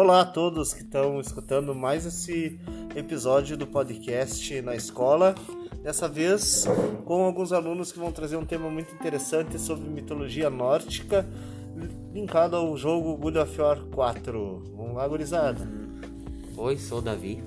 Olá a todos que estão escutando mais esse episódio do podcast na escola. Dessa vez com alguns alunos que vão trazer um tema muito interessante sobre mitologia nórdica, linkado ao jogo God of War 4. Vamos lá, gurizada. Oi, sou o Davi.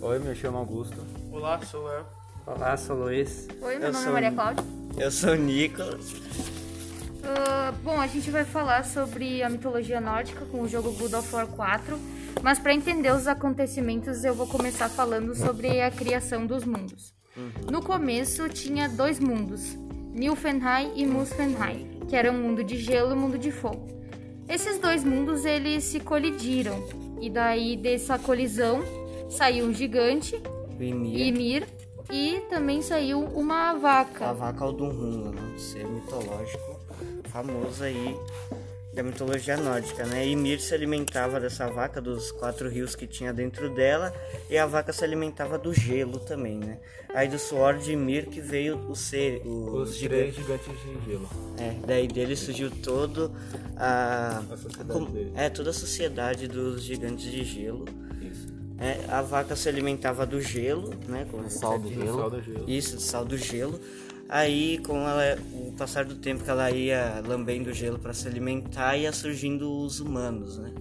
Oi, me chamo Augusto. Olá, sou eu. Olá, sou o Luiz. Oi, meu Eu nome sou- é Maria Cláudia. Eu sou o Nicolas. Ah, bom, a gente vai falar sobre a mitologia nórdica com o jogo God of War 4, mas para entender os acontecimentos eu vou começar falando sobre a criação dos mundos. No começo tinha dois mundos, Nilfenheim e Muspelheim, que era um mundo de gelo e um mundo de fogo. Esses dois mundos eles se colidiram e daí dessa colisão saiu um gigante, Ymir, Ymir, e também saiu uma vaca. a vaca Aldunhun, né? ser mitológico famoso aí da mitologia nórdica, né? Ymir se alimentava dessa vaca, dos quatro rios que tinha dentro dela, e a vaca se alimentava do gelo também, né? Aí do suor de Ymir que veio o ser, o Os três gigantes de gelo. É, daí dele surgiu todo a, A sociedade com- dele. é toda a sociedade dos gigantes de gelo. Isso. É, a vaca se alimentava do gelo, né? Como Sal do gelo. Sal do gelo. isso, de sal do gelo. Aí, com ela, o passar do tempo que ela ia lambendo o gelo para se alimentar, ia surgindo os humanos, né?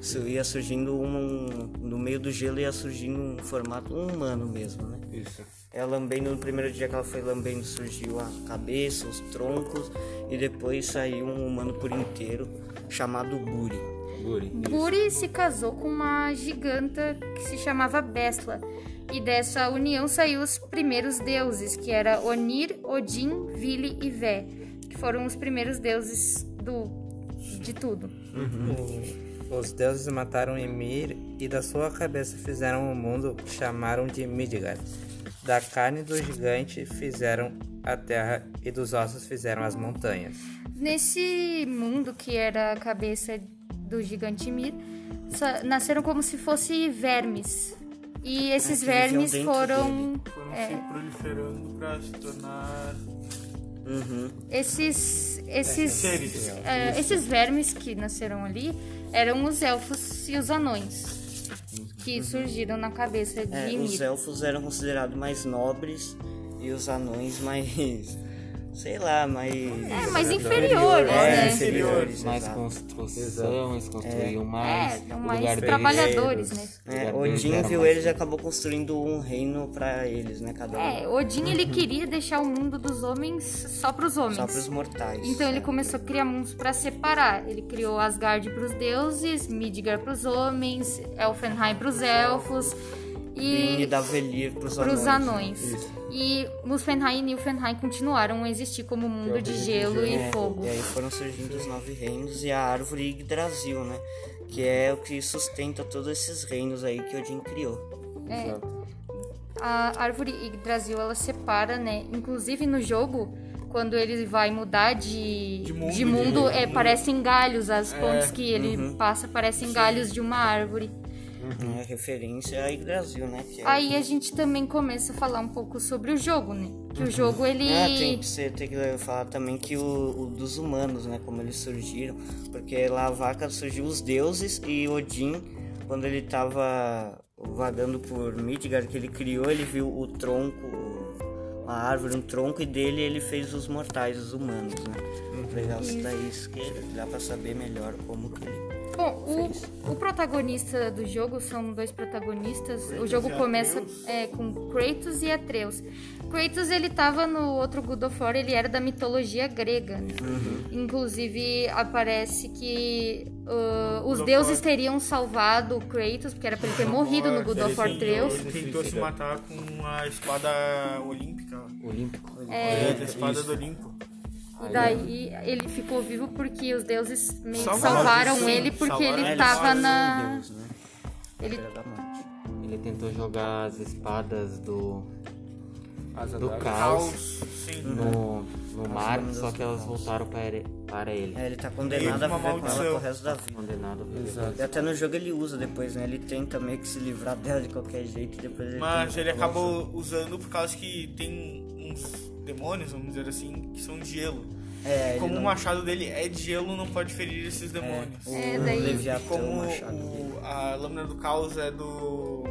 Isso ia surgindo um. No meio do gelo ia surgindo um formato um humano mesmo, né? Isso. Ela lambendo, no primeiro dia que ela foi lambendo, surgiu a cabeça, os troncos, e depois saiu um humano por inteiro, chamado Buri. Guri. Buri se casou com uma giganta que se chamava Besla. E dessa união saiu os primeiros deuses, que era Onir, Odin, Vili e Vé, que foram os primeiros deuses do de tudo. O- Os deuses mataram Ymir e da sua cabeça fizeram o mundo que chamaram de Midgard. Da carne do gigante fizeram a terra e dos ossos fizeram as montanhas. Nesse mundo que era a cabeça do gigante Ymir, sa- nasceram como se fossem vermes. E esses viviam vermes foram Foram É. se proliferando pra se tornar Uhum. esses esses seres. é, esses vermes que nasceram ali eram os elfos e os anões que surgiram na cabeça de É, os elfos eram considerados mais nobres e os anões mais. Sei lá, mais. É, mais inferiores, É, né? inferiores. Mais exato. construção, eles construíam É, mais. são o mais deles- trabalhadores, né? É, Odin viu mais- eles e acabou construindo um reino pra eles, né? Cada um. É, Odin ele queria deixar o mundo dos homens só para os homens. Só pros mortais. Então ele é. começou a criar mundos para separar. Ele criou Asgard para os deuses, Midgard para os homens, Elfenheim para os elfos E e Davelir pros para anões. os anões. E Muspelheim e Nilfenheim continuaram a existir como mundo de gelo e É, fogo. E aí foram surgindo os nove reinos e a árvore Yggdrasil, né? Que é o que sustenta todos esses reinos aí que Odin criou. É. A árvore Yggdrasil ela separa, né? Inclusive no jogo, quando ele vai mudar de, De mundo, de mundo, de- é, parecem galhos. As É, pontes que ele uhum. passa parecem galhos de uma árvore. É referência a Yggdrasil, né? Que é Aí a gente também começa a falar um pouco sobre o jogo, né? Que o jogo ele. Ah, tem que, ser, tem que falar também que o, o dos humanos, né? Como eles surgiram. Porque lá a vaca surgiu os deuses e Odin, quando ele tava vagando por Midgard, que ele criou, ele viu o tronco, uma árvore, um tronco, e dele ele fez os mortais, os humanos, né? Legal, isso daí, isso que dá pra saber melhor como que. Bom, o, o protagonista do jogo são dois protagonistas. o jogo começa Atreus. é, com Kratos e Atreus. Kratos ele tava no outro God of War, ele era da mitologia grega. né? Inclusive aparece que uh, os deuses teriam salvado o Kratos, porque era pra ele ter morrido no God of War Ele 3. tentou, ele tentou se matar com a espada olímpica. Olímpico. É, a espada do Olimpo. E daí ele ficou vivo porque os deuses meio que Salvaram, salvaram sim, ele porque salvaram ele ele, tava salvaram na. Deus, né? Ele. Ele tentou jogar as espadas do, Asa do caos Caos, sim. no, no mar, só que elas voltaram para ele. Para ele. É, ele tá condenado a viver com ela pro resto da vida. Condenado a viver. Exato. E até no jogo ele usa depois, né? Ele tenta meio que se livrar dela de qualquer jeito e depois ele Mas ele acabou usando por causa que tem uns demônios, vamos dizer assim, que são de gelo. É, ele Como não- o machado dele é de gelo, não pode ferir esses demônios. O É, daí- Leviatã, Como o machado dele. o- a lâmina do caos é do.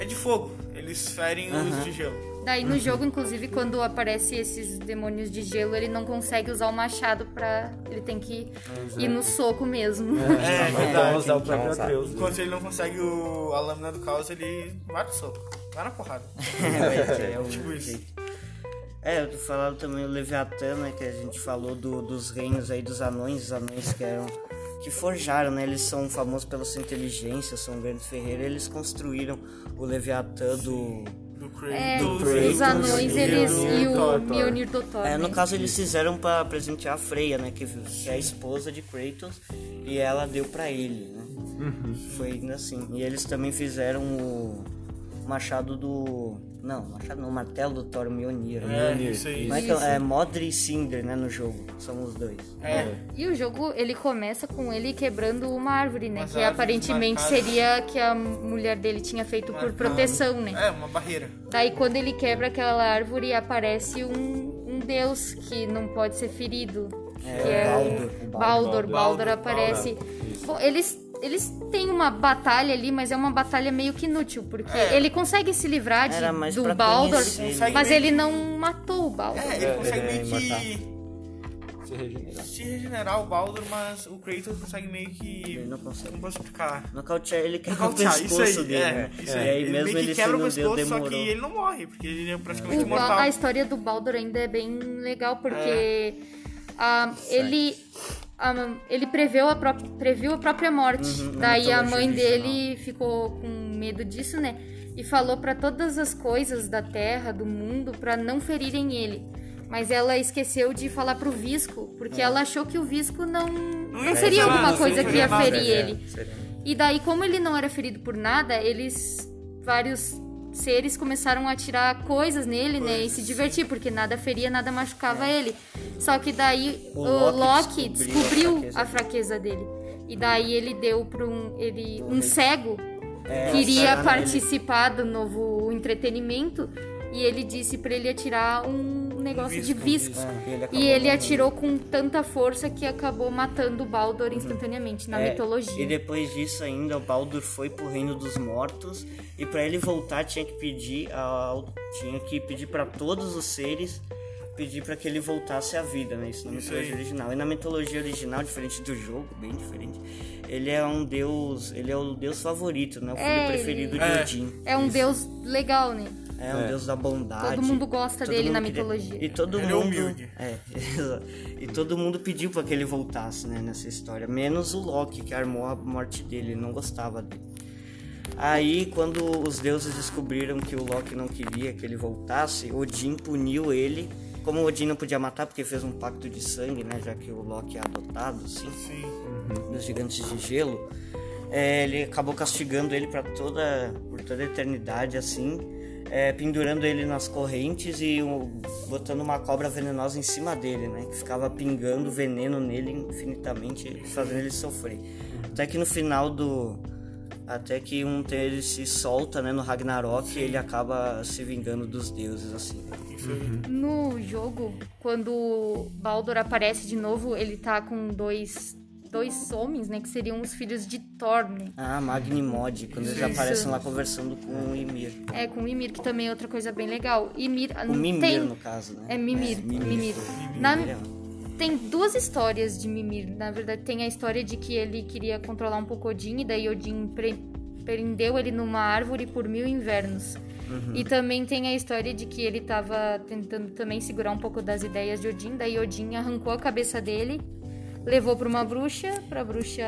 É de fogo. Eles ferem os de gelo. Daí no jogo, inclusive, quando aparece esses demônios de gelo, ele não consegue usar o machado pra. Ele tem que ir no soco mesmo. É, Então verdade. usar o então próprio usar. Atreus. Enquanto ele não consegue o- a lâmina do caos, ele vai no soco. Vai na porrada. É, é o Tipo isso. jeito. É, eu tô falando também o Leviatã, né, que a gente falou do- dos reinos aí dos anões, os anões que eram que forjaram, né? Eles são famosos pela sua inteligência, são grandes ferreiros, eles construíram o Leviatã do. É, do Kratos, os anões, e eles. o E o. Mjolnir do Thor. É, no né? caso eles fizeram pra presentear a Freya, né, que que é a esposa de Kratos, e ela deu pra ele, né? Foi ainda assim. E eles também fizeram o machado do não, machado não, o martelo do Thor Mjolnir. É, Mjolnir. isso aí. Como é é? É Modri e Cinder, né, no jogo. São os dois. É. E o jogo, ele começa com ele quebrando uma árvore, né? Umas que aparentemente marcadas. seria que a mulher dele tinha feito por proteção, né? É, uma barreira. Daí quando ele quebra aquela árvore, aparece um, um deus que não pode ser ferido. É, que é Baldur. Baldur. Baldur, Baldur, aparece. Bom, eles, eles têm uma batalha ali, mas é uma batalha meio que inútil, porque É. ele consegue se livrar de, do Baldur, mas meio ele não matou o Baldur. É, ele É, consegue é meio que Se regenerar. se regenerar o Baldur, mas o Kratos consegue meio que. Ele não consegue. Como posso explicar? Nocautear, ele quebra o Nocautear, isso pescoço aí, dele, é, né? isso E aí. aí ele mesmo meio ele que quebra o pescoço, só que ele não morre, porque ele é praticamente O imortal. a história do Baldur ainda é bem legal, porque ah, ele, ah, ele preveu a, pró- previu a própria morte. Uhum, na Daí a mitologia mãe dele ficou com medo disso, né? E falou pra todas as coisas da terra, do mundo, pra não ferirem ele. Mas ela esqueceu de falar pro Visco, porque ela achou que o Visco não, não ia seria alguma coisa que ia ferir É, ele. seria- E daí, como ele não era ferido por nada, eles. Vários seres começaram a atirar coisas nele, né? E se divertir, porque nada feria, nada machucava ele. Só que daí O o, Loki descobriu descobriu a a fraqueza dele. E daí ele deu pra um. Ele, um cego É, queria nele. participar do novo entretenimento. E ele disse pra ele atirar um negócio de visco. É, ele acabou E ele atirou com tanta força que acabou matando o Baldur instantaneamente, na É, mitologia. E depois disso ainda o Baldur foi pro reino dos mortos e para ele voltar tinha que pedir ao, tinha que pedir para todos os seres pedir para que ele voltasse à vida, né? Isso na Isso mitologia aí. original. E na mitologia original, diferente do jogo, bem diferente, ele é um deus, ele é o deus favorito, né? O filho É, preferido de É. Odin. É um deus legal, né? É um deus da bondade. Todo mundo gosta Todo dele mundo na queria- mitologia. E todo Ele é mundo. humilde. É, e todo mundo pediu pra que ele voltasse, né, nessa história. Menos o Loki, que armou a morte dele, ele não gostava dele. Aí, quando os deuses descobriram que o Loki não queria que ele voltasse, Odin puniu ele. Como Odin não podia matar porque fez um pacto de sangue, né? Já que o Loki é adotado, assim Sim. dos gigantes de gelo, é, ele acabou castigando ele para toda por toda a eternidade assim, é, pendurando ele nas correntes e um, botando uma cobra venenosa em cima dele, né, que ficava pingando veneno nele infinitamente, fazendo ele sofrer. Até que no final do até que um deles se solta, né, no Ragnarok, e ele acaba se vingando dos deuses assim. Aí. No jogo, quando o Baldur aparece de novo, ele tá com dois, dois homens, né? Que seriam os filhos de Thor, né? Ah, Magnimod, quando eles Isso. aparecem lá conversando com o Ymir. É, com o Ymir, que também é outra coisa bem legal. Ymir... O Mimir, tem... no caso, né? É Mimir, Mimir. Mimir. Na- Mimir é- Tem duas histórias de Mimir. Na verdade, tem a história de que ele queria controlar um pouco Odin, e daí Odin pre- prendeu ele numa árvore por mil invernos. E também tem a história de que ele tava tentando também segurar um pouco das ideias de Odin, daí Odin arrancou a cabeça dele, levou pra uma bruxa, pra bruxa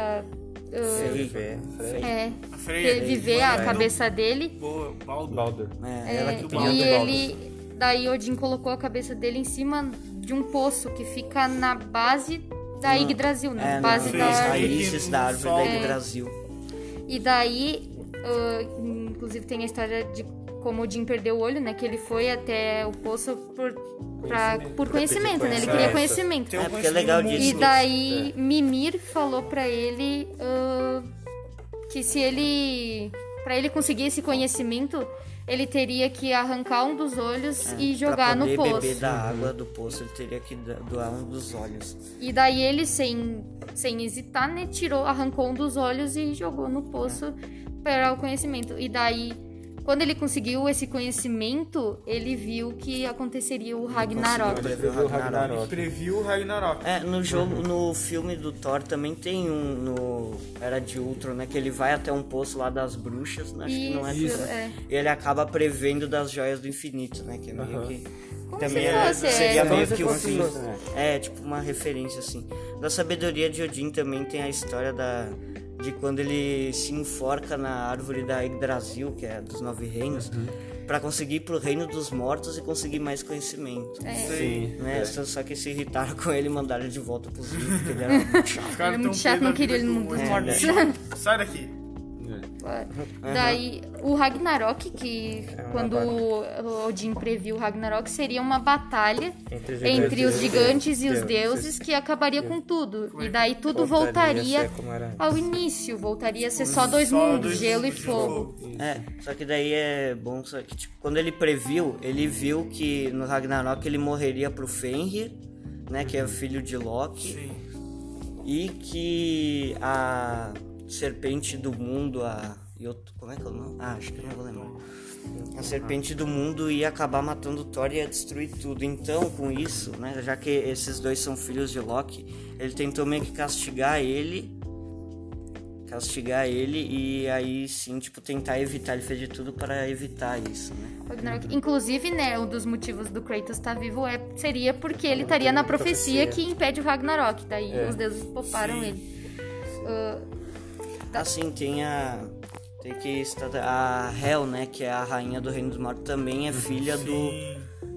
ah, Viver. é, A Freya. viver a Mano, cabeça dele. Boa, Baldur. Baldur. É, É, ela que o e Baldur. ele. Daí Odin colocou a cabeça dele em cima de um poço que fica na base da Yggdrasil, né? é, base nas da árvore. raízes da árvore da Yggdrasil. E daí, ah, inclusive tem a história de como Odin perdeu o olho, né? Que ele foi até o poço por, pra, por conhecimento, né? Ele queria conhecimento. É, porque é legal conhecimento disso. E daí Mimir falou pra ele ah, que se ele. Pra ele conseguir esse conhecimento, ele teria que arrancar um dos olhos e É, Pra jogar no poço. beber da água do poço, ele teria que doar um dos olhos. E daí ele, sem, sem hesitar, né, tirou, arrancou um dos olhos e jogou no poço para o conhecimento. E daí, quando ele conseguiu esse conhecimento, ele viu que aconteceria o Ragnarok. Ele Escreveu o Ragnarok. Previu o Ragnarok. É, no jogo, no filme do Thor também tem um no Era de Ultron, né? Que ele vai até um poço lá das bruxas, né, acho que não é Isso, isso. é. E ele acaba prevendo das joias do infinito, né? Que é meio que. Como também é- seria meio que um fim. isso, né? É, tipo uma referência assim. Da sabedoria de Odin também tem a história da de quando ele se enforca na árvore da Yggdrasil, que é dos nove reinos, pra conseguir ir pro reino dos mortos e conseguir mais conhecimento. Sim. Né? Só, só que se irritaram com ele e mandaram ele de volta pros vivos, porque ele era muito chato. Ele é muito chato, não queria ele no mundo dos ele. mortos. Sai daqui. Daí, o Ragnarok, que quando o Odin previu o Ragnarok, seria uma batalha Entre os entre os gigantes gigantes e os deuses. que acabaria com tudo. E daí tudo Voltaria voltaria ao início, voltaria a ser só dois Só mundos, dois gelo e fogo. É, só que daí é bom, só que tipo, quando ele previu, ele viu que no Ragnarok ele morreria pro Fenrir, né, que é o filho de Loki, Sim. e que a serpente do mundo, a Yot- como é que é o nome? Ah, acho que eu não vou lembrar. A serpente do mundo ia acabar matando Thor e ia destruir tudo. Então, com isso, né, já que esses dois são filhos de Loki, ele tentou meio que castigar ele castigar ele e aí sim, tipo, tentar evitar. Ele fez de tudo para evitar isso, né? Inclusive, né, um dos motivos do Kratos estar vivo é, seria porque ele estaria na profecia que impede o Ragnarok. Daí os deuses pouparam ele. Ah, Assim, tem a. Tem que estar. A Hel, né? Que é a rainha do Reino dos Mortos, também é filha do.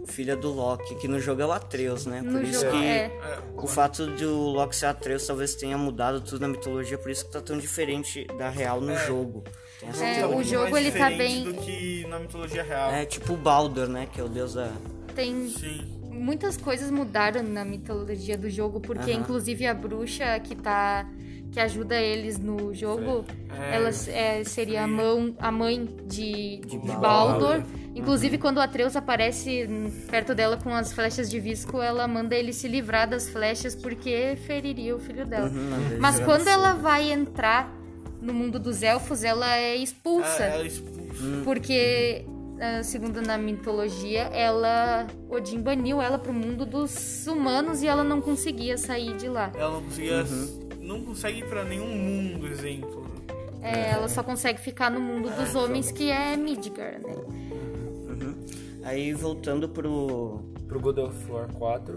Filha do Loki, que no jogo é o Atreus, né? Por no isso jogo, que é. o fato de o Loki ser Atreus talvez tenha mudado tudo na mitologia, por isso que tá tão diferente da real no jogo. Tem essa É, o jogo, mais ele tá diferente bem- do que na mitologia real. É tipo o Baldur, né? Que é o deus da. Tem Sim. muitas coisas mudaram na mitologia do jogo, porque Aham. inclusive a bruxa que tá que ajuda eles no jogo, ela é, seria a, mão, a mãe de, de Baldur. Inclusive, quando o Atreus aparece perto dela com as flechas de visco, ela manda ele se livrar das flechas porque feriria o filho dela. Uhum, Mas quando ela vai entrar no mundo dos elfos, ela é expulsa. É, ela expulsa. Porque, segundo na mitologia, ela. Odin baniu ela pro mundo dos humanos e ela não conseguia sair de lá. Ela não conseguia. Uhum. Não consegue ir pra nenhum mundo, exemplo. É, ela só consegue ficar no mundo dos homens, que é Midgard, né? Aí voltando pro. Pro God of War 4,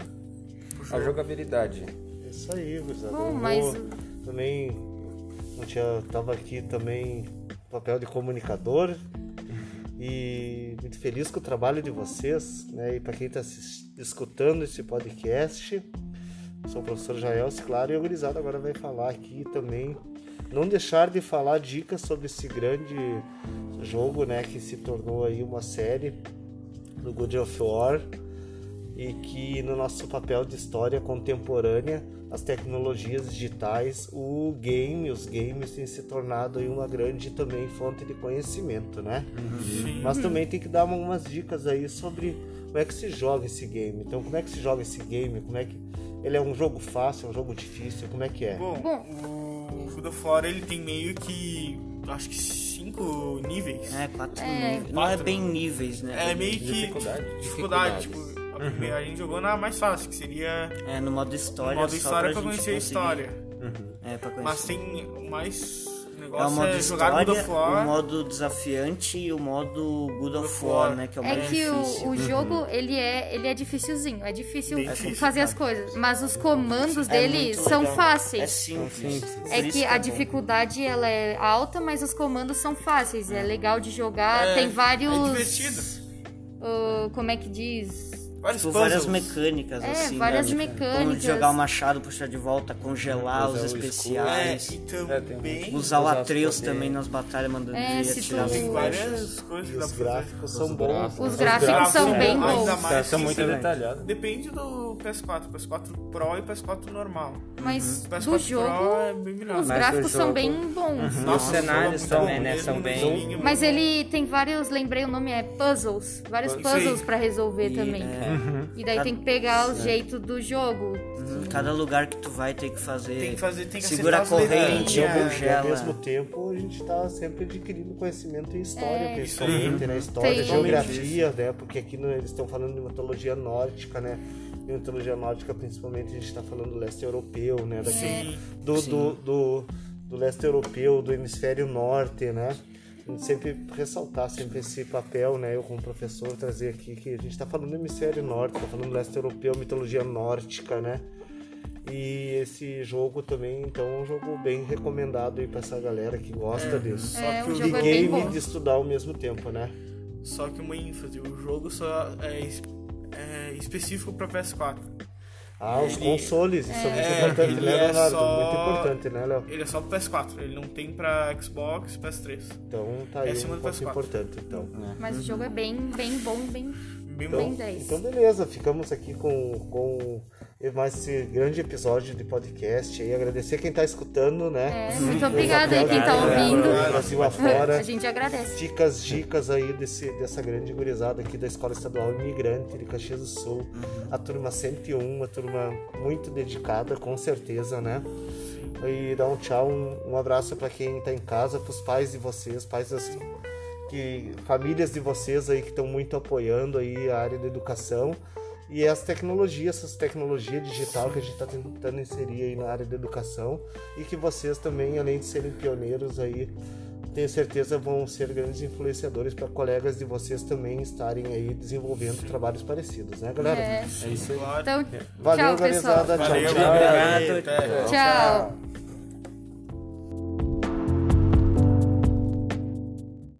a jogabilidade. É Isso aí, gurizada. Bom, mas- vou Também. Não tinha, tava aqui também papel de comunicador. E muito feliz com o trabalho de vocês, né? E para quem está escutando esse podcast, sou o professor Jaelce, claro, e a gurizada agora vai falar aqui também. Não deixar de falar dicas sobre esse grande jogo, né? Que se tornou aí uma série do God of War e que no nosso papel de história contemporânea, as tecnologias digitais, o game, os games têm se tornado aí uma grande também fonte de conhecimento, né? Mas também tem que dar algumas dicas aí sobre como é que se joga esse game. Então, como é que se joga esse game? Como é que ele é um jogo fácil, é um jogo difícil? Como é que é? Bom, o God of War ele tem meio que. Acho que cinco níveis. É, quatro É. níveis. Não é bem níveis, né? É meio que. Dificuldade. Dificuldade. Tipo. A primeira a gente jogou na mais fácil, que seria É, no modo história. o modo só história pra gente conhecer a história. É, pra conhecer. Mas tem mais É o negócio modo é, jogar God história, of War. o modo desafiante e o modo Good of War, War. né? Que é o É mais que difícil. o, o jogo, ele é, ele é dificilzinho. É difícil difícil, fazer as coisas. Mas os comandos É dele são legal. É fáceis. simples. Por É que a dificuldade ela é alta, mas os comandos são fáceis. É legal de jogar. É, Tem vários. é divertido. ah, como é que diz? Vários Tipo, várias mecânicas, É, assim. várias né? mecânicas. Como jogar o machado, puxar de volta, congelar os Usar o escudo. É, especiais. e É, tem um- também Usar o Usar os Atreus poderes. também nas batalhas, mandando É, ele atirar tu- várias flechas. coisas os gráficos são Os bons. gráficos. Os né? gráficos são bem bons, bons. São muito né? detalhados. Depende do PS4, PS4 Pro e PS4 normal. Mas O do PS4 Pro jogo, é bem melhor. os gráficos são bem bons. E os cenários muito também, né? São no bem. Mas muito ele tem vários, lembrei o nome, é puzzles. Vários puzzles pra resolver também. É, E daí tem que pegar o jeito do jogo. uhum, Cada lugar que tu vai tem que fazer. Tem que fazer, tem que Segura a corrente, E mesmo, e ao mesmo tempo, a gente está sempre adquirindo conhecimento em história, É. principalmente, né? História, Tem. geografia, né? Porque aqui no- eles estão falando de mitologia nórdica, né? E mitologia nórdica, principalmente, a gente está falando do leste europeu, né? Daqui, Sim. do, do, do, do leste europeu, do hemisfério norte, né? Sempre ressaltar sempre esse papel, né? Eu como professor trazer aqui que a gente está falando do hemisfério norte, está falando do leste europeu, mitologia nórdica, né? E esse jogo também, então, é um jogo bem recomendado aí para essa galera que gosta disso. É, que o o De é game e de estudar ao mesmo tempo, né? Só que uma ênfase, o jogo só é, é específico pra PS4. Ah, os Ele- consoles, isso é muito É, importante, ele né, é Leonardo? só- Muito importante, né, Léo? Ele é só pro PS4, ele não tem pra Xbox e PS3. Então tá aí É acima um do ponto PS4. importante, então. Mas o jogo é bem, bem bom, bem, Bem Então, bom. bem 10. então beleza, ficamos aqui com, com mais esse grande episódio de podcast aí. Agradecer quem tá escutando, né? É, muito obrigada aí quem tá ouvindo. É, Brasil afora. A gente agradece. Fica as dicas aí desse, dessa grande gurizada aqui da Escola Estadual Imigrante de Caxias do Sul. A turma 101, uma turma muito dedicada, com certeza, né? E dar um tchau, um, um abraço para quem tá em casa, pros pais de vocês, pais das que, famílias de vocês aí que estão muito apoiando aí a área da educação. E as tecnologias, essas tecnologias digital que a gente está tentando inserir aí na área da educação e que vocês também, além de serem pioneiros aí, tenho certeza vão ser grandes influenciadores para colegas de vocês também estarem aí desenvolvendo trabalhos parecidos, né, galera? É. É isso aí. Claro. Então, Valeu, tchau, pessoal. organizada. Tchau, Valeu, tchau. obrigado. até. Tchau.